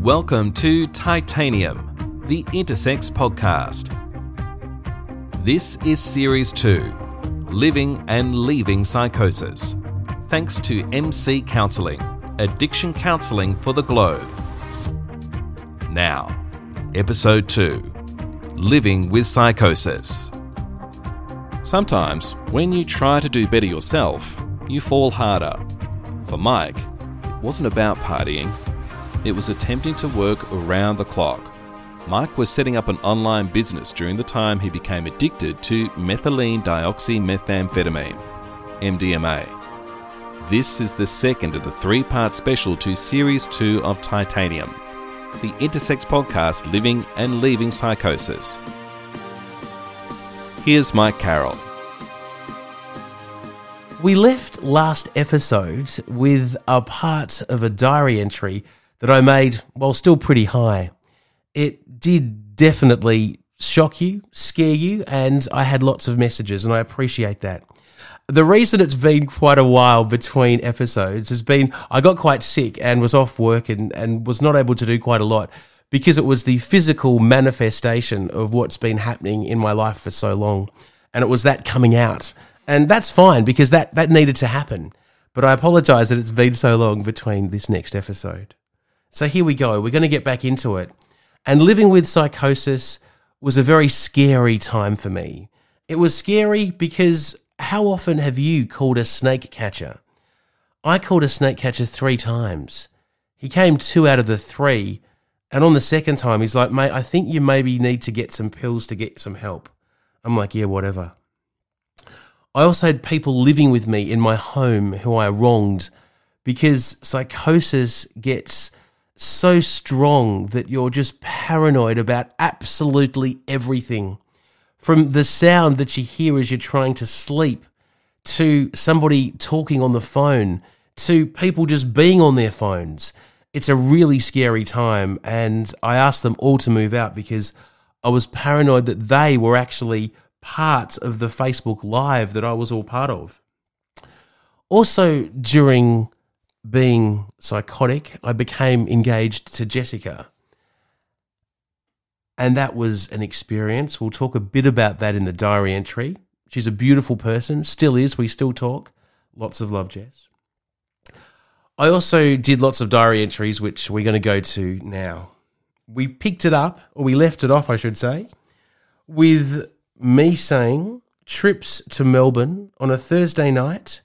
Welcome to Titanium, the Intersex podcast. This is Series 2 Living and Leaving Psychosis. Thanks to MC Counselling, addiction counselling for the globe. Now, Episode 2 Living with Psychosis. Sometimes, when you try to do better yourself, you fall harder. For Mike, it wasn't about partying, it was attempting to work around the clock. Mike was setting up an online business during the time he became addicted to methylene dioxymethamphetamine, MDMA. This is the second of the three part special to Series 2 of Titanium, the Intersex podcast Living and Leaving Psychosis. Here's Mike Carroll. We left last episode with a part of a diary entry that I made while still pretty high. It did definitely shock you, scare you, and I had lots of messages, and I appreciate that. The reason it's been quite a while between episodes has been I got quite sick and was off work and, and was not able to do quite a lot because it was the physical manifestation of what's been happening in my life for so long. And it was that coming out. And that's fine because that, that needed to happen. But I apologize that it's been so long between this next episode. So here we go. We're going to get back into it. And living with psychosis was a very scary time for me. It was scary because how often have you called a snake catcher? I called a snake catcher three times. He came two out of the three. And on the second time, he's like, mate, I think you maybe need to get some pills to get some help. I'm like, yeah, whatever. I also had people living with me in my home who I wronged because psychosis gets so strong that you're just paranoid about absolutely everything. From the sound that you hear as you're trying to sleep, to somebody talking on the phone, to people just being on their phones. It's a really scary time. And I asked them all to move out because I was paranoid that they were actually part of the Facebook Live that I was all part of. Also, during being psychotic, I became engaged to Jessica. And that was an experience. We'll talk a bit about that in the diary entry. She's a beautiful person, still is. We still talk. Lots of love, Jess. I also did lots of diary entries, which we're going to go to now. We picked it up, or we left it off, I should say, with me saying trips to Melbourne on a Thursday night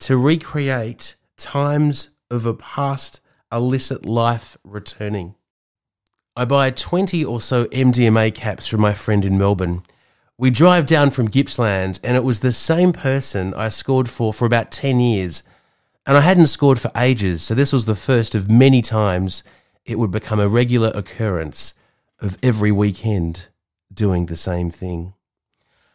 to recreate times of a past illicit life returning. I buy 20 or so MDMA caps from my friend in Melbourne. We drive down from Gippsland, and it was the same person I scored for for about 10 years. And I hadn't scored for ages, so this was the first of many times it would become a regular occurrence of every weekend doing the same thing.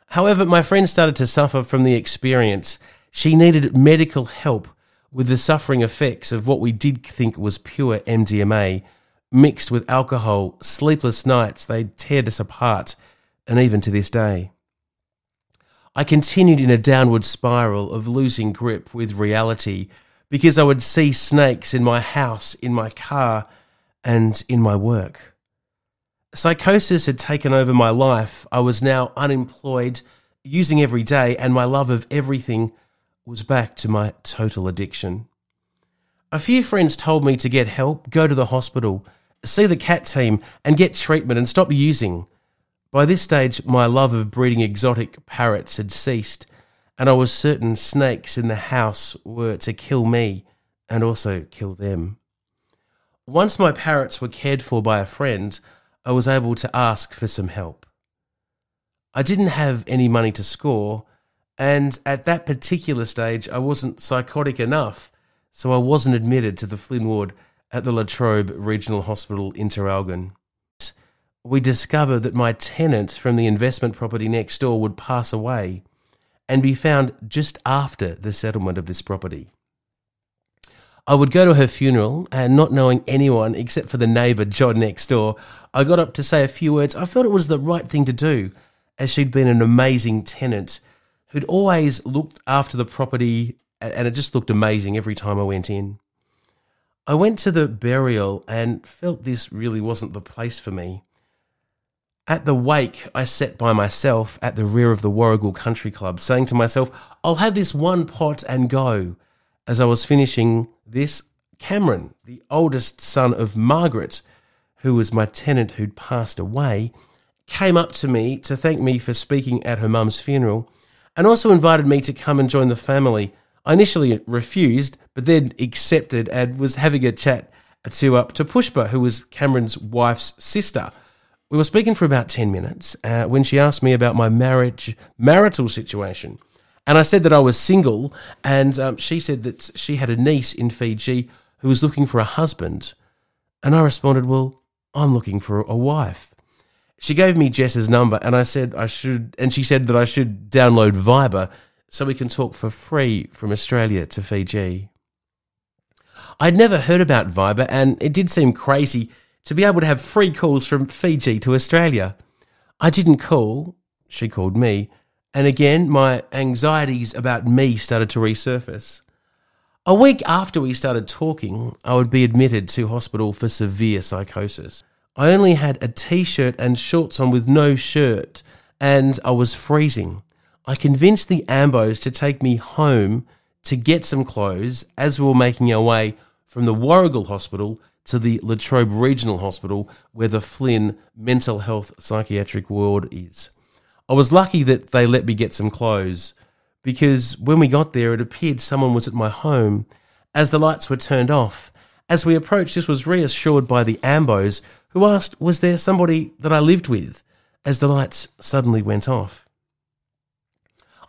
However, my friend started to suffer from the experience. She needed medical help with the suffering effects of what we did think was pure MDMA, mixed with alcohol, sleepless nights, they teared us apart, and even to this day. I continued in a downward spiral of losing grip with reality because I would see snakes in my house, in my car, and in my work. Psychosis had taken over my life. I was now unemployed, using every day, and my love of everything was back to my total addiction. A few friends told me to get help, go to the hospital, see the cat team, and get treatment and stop using. By this stage, my love of breeding exotic parrots had ceased, and I was certain snakes in the house were to kill me and also kill them. Once my parrots were cared for by a friend, I was able to ask for some help. I didn't have any money to score, and at that particular stage, I wasn't psychotic enough, so I wasn't admitted to the Flynn ward at the Latrobe Regional Hospital in Traralgon. We discovered that my tenant from the investment property next door would pass away and be found just after the settlement of this property. I would go to her funeral, and not knowing anyone except for the neighbour John next door, I got up to say a few words. I felt it was the right thing to do, as she'd been an amazing tenant who'd always looked after the property, and it just looked amazing every time I went in. I went to the burial and felt this really wasn't the place for me. At the wake, I sat by myself at the rear of the Warragul Country Club, saying to myself, I'll have this one pot and go. As I was finishing this, Cameron, the oldest son of Margaret, who was my tenant who'd passed away, came up to me to thank me for speaking at her mum's funeral and also invited me to come and join the family. I initially refused, but then accepted and was having a chat to up uh, to Pushpa, who was Cameron's wife's sister. We were speaking for about 10 minutes uh, when she asked me about my marriage, marital situation. And I said that I was single, and um, she said that she had a niece in Fiji who was looking for a husband. And I responded, Well, I'm looking for a wife. She gave me Jess's number, and I said I should, and she said that I should download Viber so we can talk for free from Australia to Fiji. I'd never heard about Viber, and it did seem crazy to be able to have free calls from Fiji to Australia. I didn't call, she called me, and again my anxieties about me started to resurface. A week after we started talking, I would be admitted to hospital for severe psychosis. I only had a t shirt and shorts on with no shirt, and I was freezing. I convinced the Ambos to take me home to get some clothes as we were making our way from the Warragul Hospital to the Latrobe Regional Hospital, where the Flynn Mental Health Psychiatric Ward is. I was lucky that they let me get some clothes because when we got there, it appeared someone was at my home as the lights were turned off. As we approached, this was reassured by the Ambos, who asked, Was there somebody that I lived with? as the lights suddenly went off.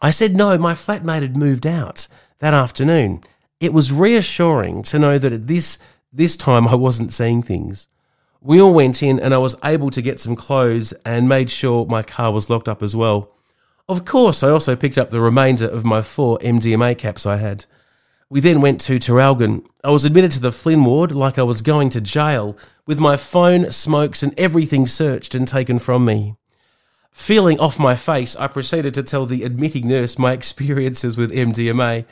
I said no, my flatmate had moved out that afternoon. It was reassuring to know that at this this time I wasn't seeing things. We all went in and I was able to get some clothes and made sure my car was locked up as well. Of course, I also picked up the remainder of my four MDMA caps I had. We then went to Traralgon. I was admitted to the Flynn ward like I was going to jail, with my phone, smokes, and everything searched and taken from me. Feeling off my face, I proceeded to tell the admitting nurse my experiences with MDMA.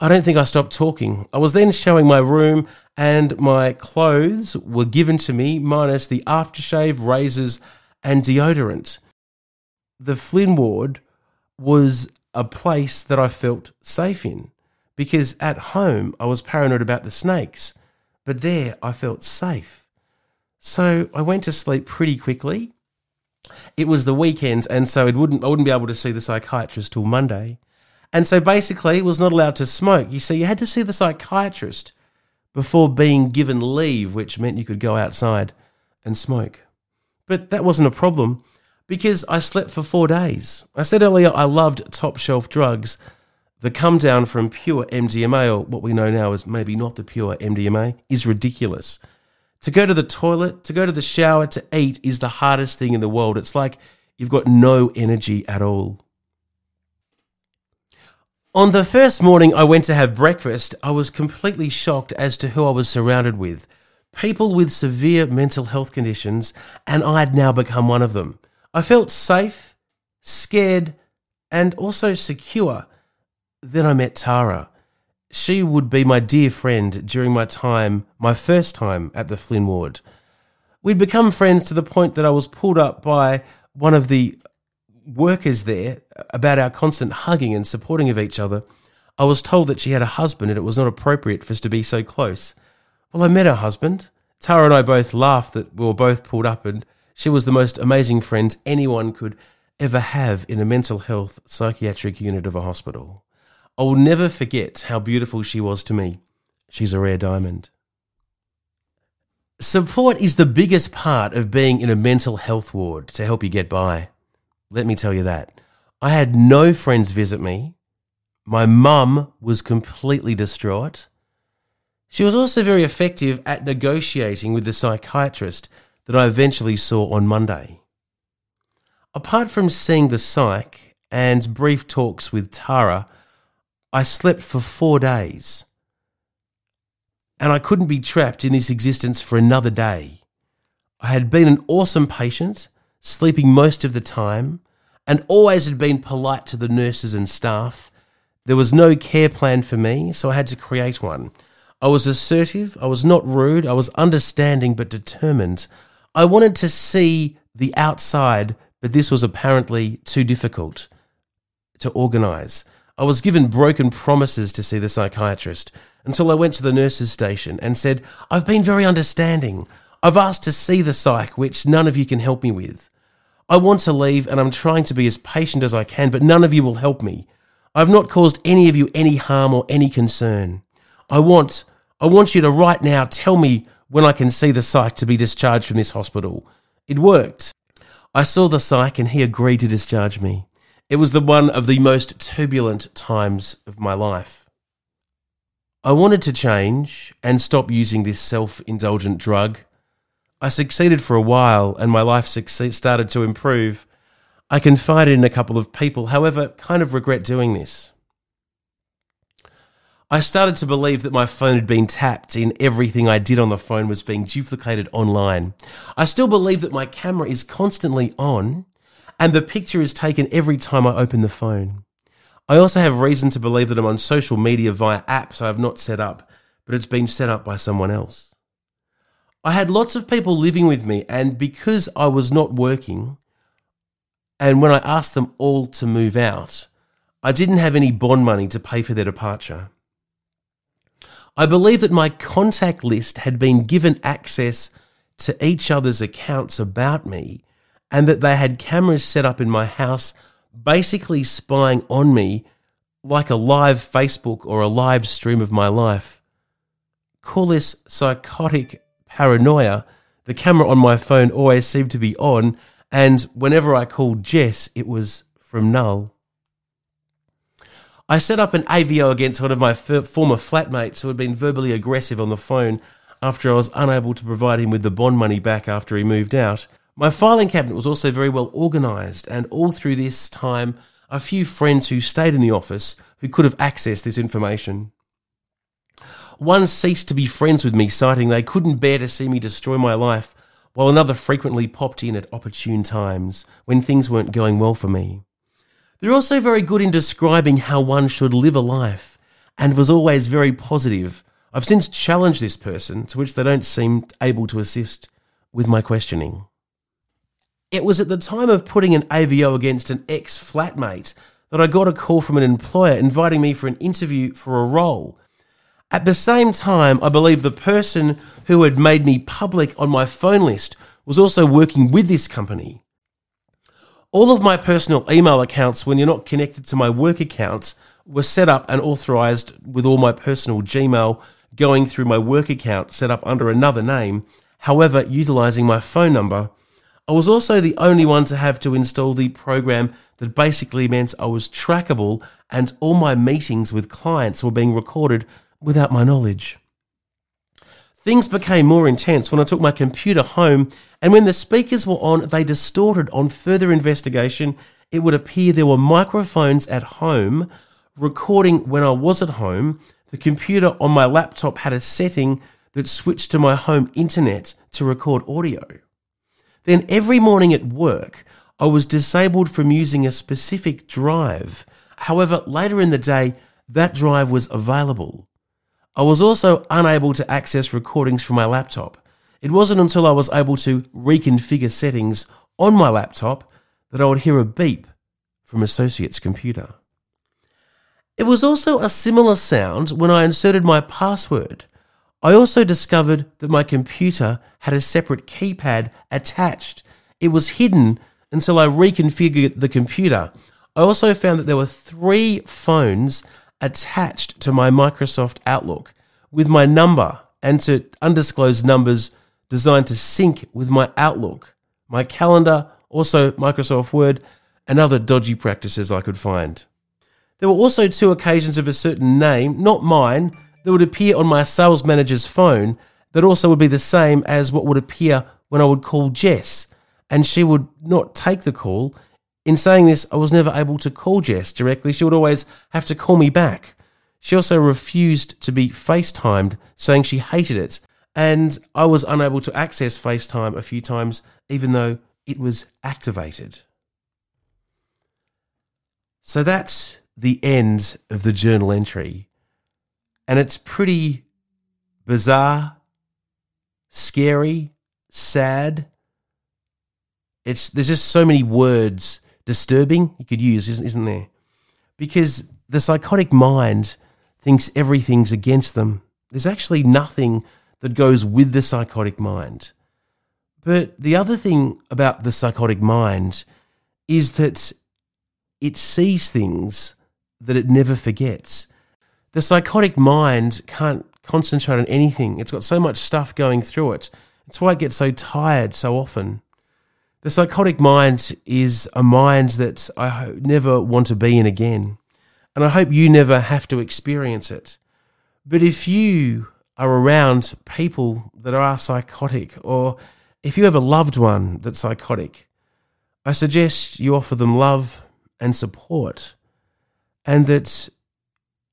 I don't think I stopped talking. I was then showing my room, and my clothes were given to me, minus the aftershave, razors, and deodorant. The Flynn ward was a place that I felt safe in because at home I was paranoid about the snakes, but there I felt safe. So I went to sleep pretty quickly. It was the weekend, and so it wouldn't I wouldn't be able to see the psychiatrist till Monday. And so basically, was not allowed to smoke. You see, you had to see the psychiatrist before being given leave, which meant you could go outside and smoke. But that wasn't a problem because I slept for four days. I said earlier I loved top shelf drugs. The come down from pure MDMA, or what we know now as maybe not the pure MDMA, is ridiculous. To go to the toilet, to go to the shower, to eat is the hardest thing in the world. It's like you've got no energy at all. On the first morning I went to have breakfast, I was completely shocked as to who I was surrounded with. People with severe mental health conditions, and I had now become one of them. I felt safe, scared, and also secure. Then I met Tara. She would be my dear friend during my time, my first time at the Flynn ward. We'd become friends to the point that I was pulled up by one of the workers there about our constant hugging and supporting of each other, I was told that she had a husband and it was not appropriate for us to be so close. Well, I met her husband. Tara and I both laughed that we were both pulled up, and she was the most amazing friend anyone could ever have in a mental health psychiatric unit of a hospital. I will never forget how beautiful she was to me. She's a rare diamond. Support is the biggest part of being in a mental health ward to help you get by. Let me tell you that. I had no friends visit me. My mum was completely distraught. She was also very effective at negotiating with the psychiatrist that I eventually saw on Monday. Apart from seeing the psych and brief talks with Tara, I slept for four days. And I couldn't be trapped in this existence for another day. I had been an awesome patient sleeping most of the time, and always had been polite to the nurses and staff. There was no care plan for me, so I had to create one. I was assertive, I was not rude, I was understanding but determined. I wanted to see the outside, but this was apparently too difficult to organize. I was given broken promises to see the psychiatrist until I went to the nurse's station and said, I've been very understanding. I've asked to see the psych, which none of you can help me with. I want to leave and I'm trying to be as patient as I can, but none of you will help me. I've not caused any of you any harm or any concern. I want, I want you to right now tell me when I can see the psych to be discharged from this hospital. It worked. I saw the psych and he agreed to discharge me. It was the one of the most turbulent times of my life. I wanted to change and stop using this self indulgent drug. I succeeded for a while and my life started to improve. I confided in a couple of people, however, kind of regret doing this. I started to believe that my phone had been tapped and everything I did on the phone was being duplicated online. I still believe that my camera is constantly on and the picture is taken every time I open the phone. I also have reason to believe that I'm on social media via apps I have not set up, but it's been set up by someone else. I had lots of people living with me, and because I was not working, and when I asked them all to move out, I didn't have any bond money to pay for their departure. I believe that my contact list had been given access to each other's accounts about me and that they had cameras set up in my house basically spying on me like a live Facebook or a live stream of my life. Call this psychotic paranoia. The camera on my phone always seemed to be on and whenever I called Jess, it was from Null. I set up an AVO against one of my f- former flatmates who had been verbally aggressive on the phone after I was unable to provide him with the bond money back after he moved out. My filing cabinet was also very well organised, and all through this time, a few friends who stayed in the office who could have accessed this information. One ceased to be friends with me, citing they couldn't bear to see me destroy my life while another frequently popped in at opportune times when things weren't going well for me. They're also very good in describing how one should live a life and was always very positive. I've since challenged this person, to which they don't seem able to assist with my questioning. It was at the time of putting an AVO against an ex flatmate that I got a call from an employer inviting me for an interview for a role. At the same time, I believe the person who had made me public on my phone list was also working with this company. All of my personal email accounts, when you're not connected to my work accounts, were set up and authorized with all my personal Gmail going through my work account set up under another name, however, utilizing my phone number. I was also the only one to have to install the program that basically meant I was trackable and all my meetings with clients were being recorded without my knowledge. Things became more intense when I took my computer home, and when the speakers were on, they distorted. On further investigation, it would appear there were microphones at home recording when I was at home. The computer on my laptop had a setting that switched to my home internet to record audio. Then every morning at work, I was disabled from using a specific drive. However, later in the day, that drive was available. I was also unable to access recordings from my laptop. It wasn't until I was able to reconfigure settings on my laptop that I would hear a beep from Associate's computer. It was also a similar sound when I inserted my password. I also discovered that my computer had a separate keypad attached. It was hidden until I reconfigured the computer. I also found that there were three phones attached to my Microsoft Outlook with my number and to undisclosed numbers designed to sync with my Outlook, my calendar, also Microsoft Word, and other dodgy practices I could find. There were also two occasions of a certain name, not mine, that would appear on my sales manager's phone that also would be the same as what would appear when I would call Jess, and she would not take the call in saying this, I was never able to call Jess directly. She would always have to call me back. She also refused to be FaceTimed, saying she hated it, and I was unable to access FaceTime a few times, even though it was activated. So that's the end of the journal entry. And it's pretty bizarre, scary, sad. It's there's just so many words disturbing you could use, isn't, isn't there? Because the psychotic mind thinks everything's against them. There's actually nothing that goes with the psychotic mind. But the other thing about the psychotic mind is that it sees things that it never forgets. The psychotic mind can't concentrate on anything. It's got so much stuff going through it. That's why it gets so tired so often. The psychotic mind is a mind that I never want to be in again. And I hope you never have to experience it. But if you are around people that are psychotic, or if you have a loved one that's psychotic, I suggest you offer them love and support, and that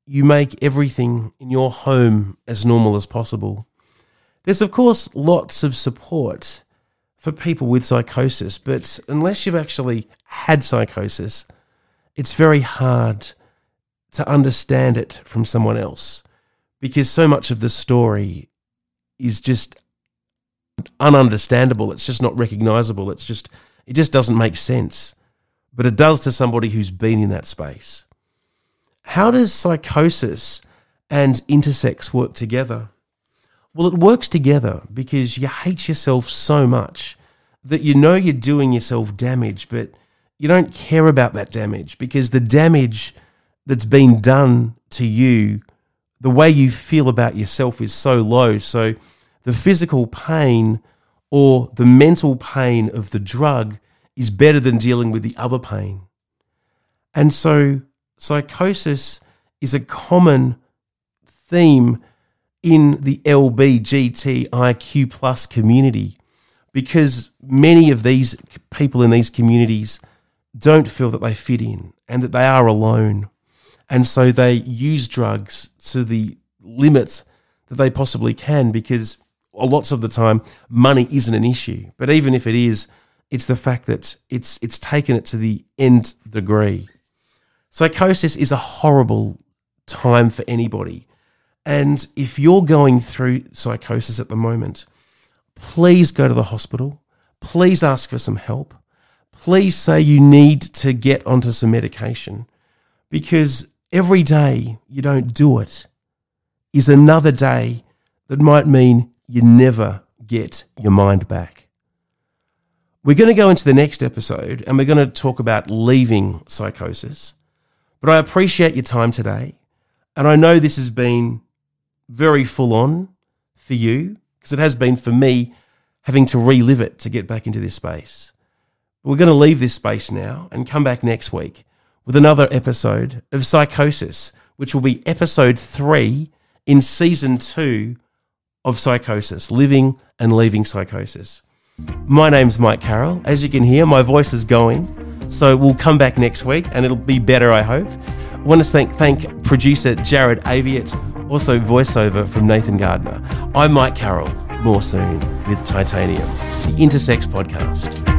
you make everything in your home as normal as possible. There's, of course, lots of support for people with psychosis, but unless you've actually had psychosis, it's very hard to understand it from someone else because so much of the story is just ununderstandable. It's just not recognizable. It's just, it just doesn't make sense. But it does to somebody who's been in that space. How does psychosis and intersex work together? Well, it works together because you hate yourself so much that you know you're doing yourself damage, but you don't care about that damage because the damage that's been done to you the way you feel about yourself is so low. So the physical pain or the mental pain of the drug is better than dealing with the other pain. And so psychosis is a common theme in the LBGTIQ plus community because many of these people in these communities don't feel that they fit in and that they are alone. And so they use drugs to the limits that they possibly can because lots of the time money isn't an issue. But even if it is, it's the fact that it's it's taken it to the nth degree. Psychosis is a horrible time for anybody. And if you're going through psychosis at the moment, please go to the hospital. Please ask for some help. Please say you need to get onto some medication because every day you don't do it is another day that might mean you never get your mind back. We're going to go into the next episode and we're going to talk about leaving psychosis. But I appreciate your time today. And I know this has been very full on for you because it has been for me having to relive it to get back into this space. We're going to leave this space now and come back next week with another episode of Psychosis, which will be episode three in season two of Psychosis Living and Leaving Psychosis. My name's Mike Carroll. As you can hear, my voice is going. So we'll come back next week and it'll be better, I hope. I want to thank, thank producer Jared Aviat, also voiceover from Nathan Gardner. I'm Mike Carroll. More soon with Titanium, the Intersex podcast.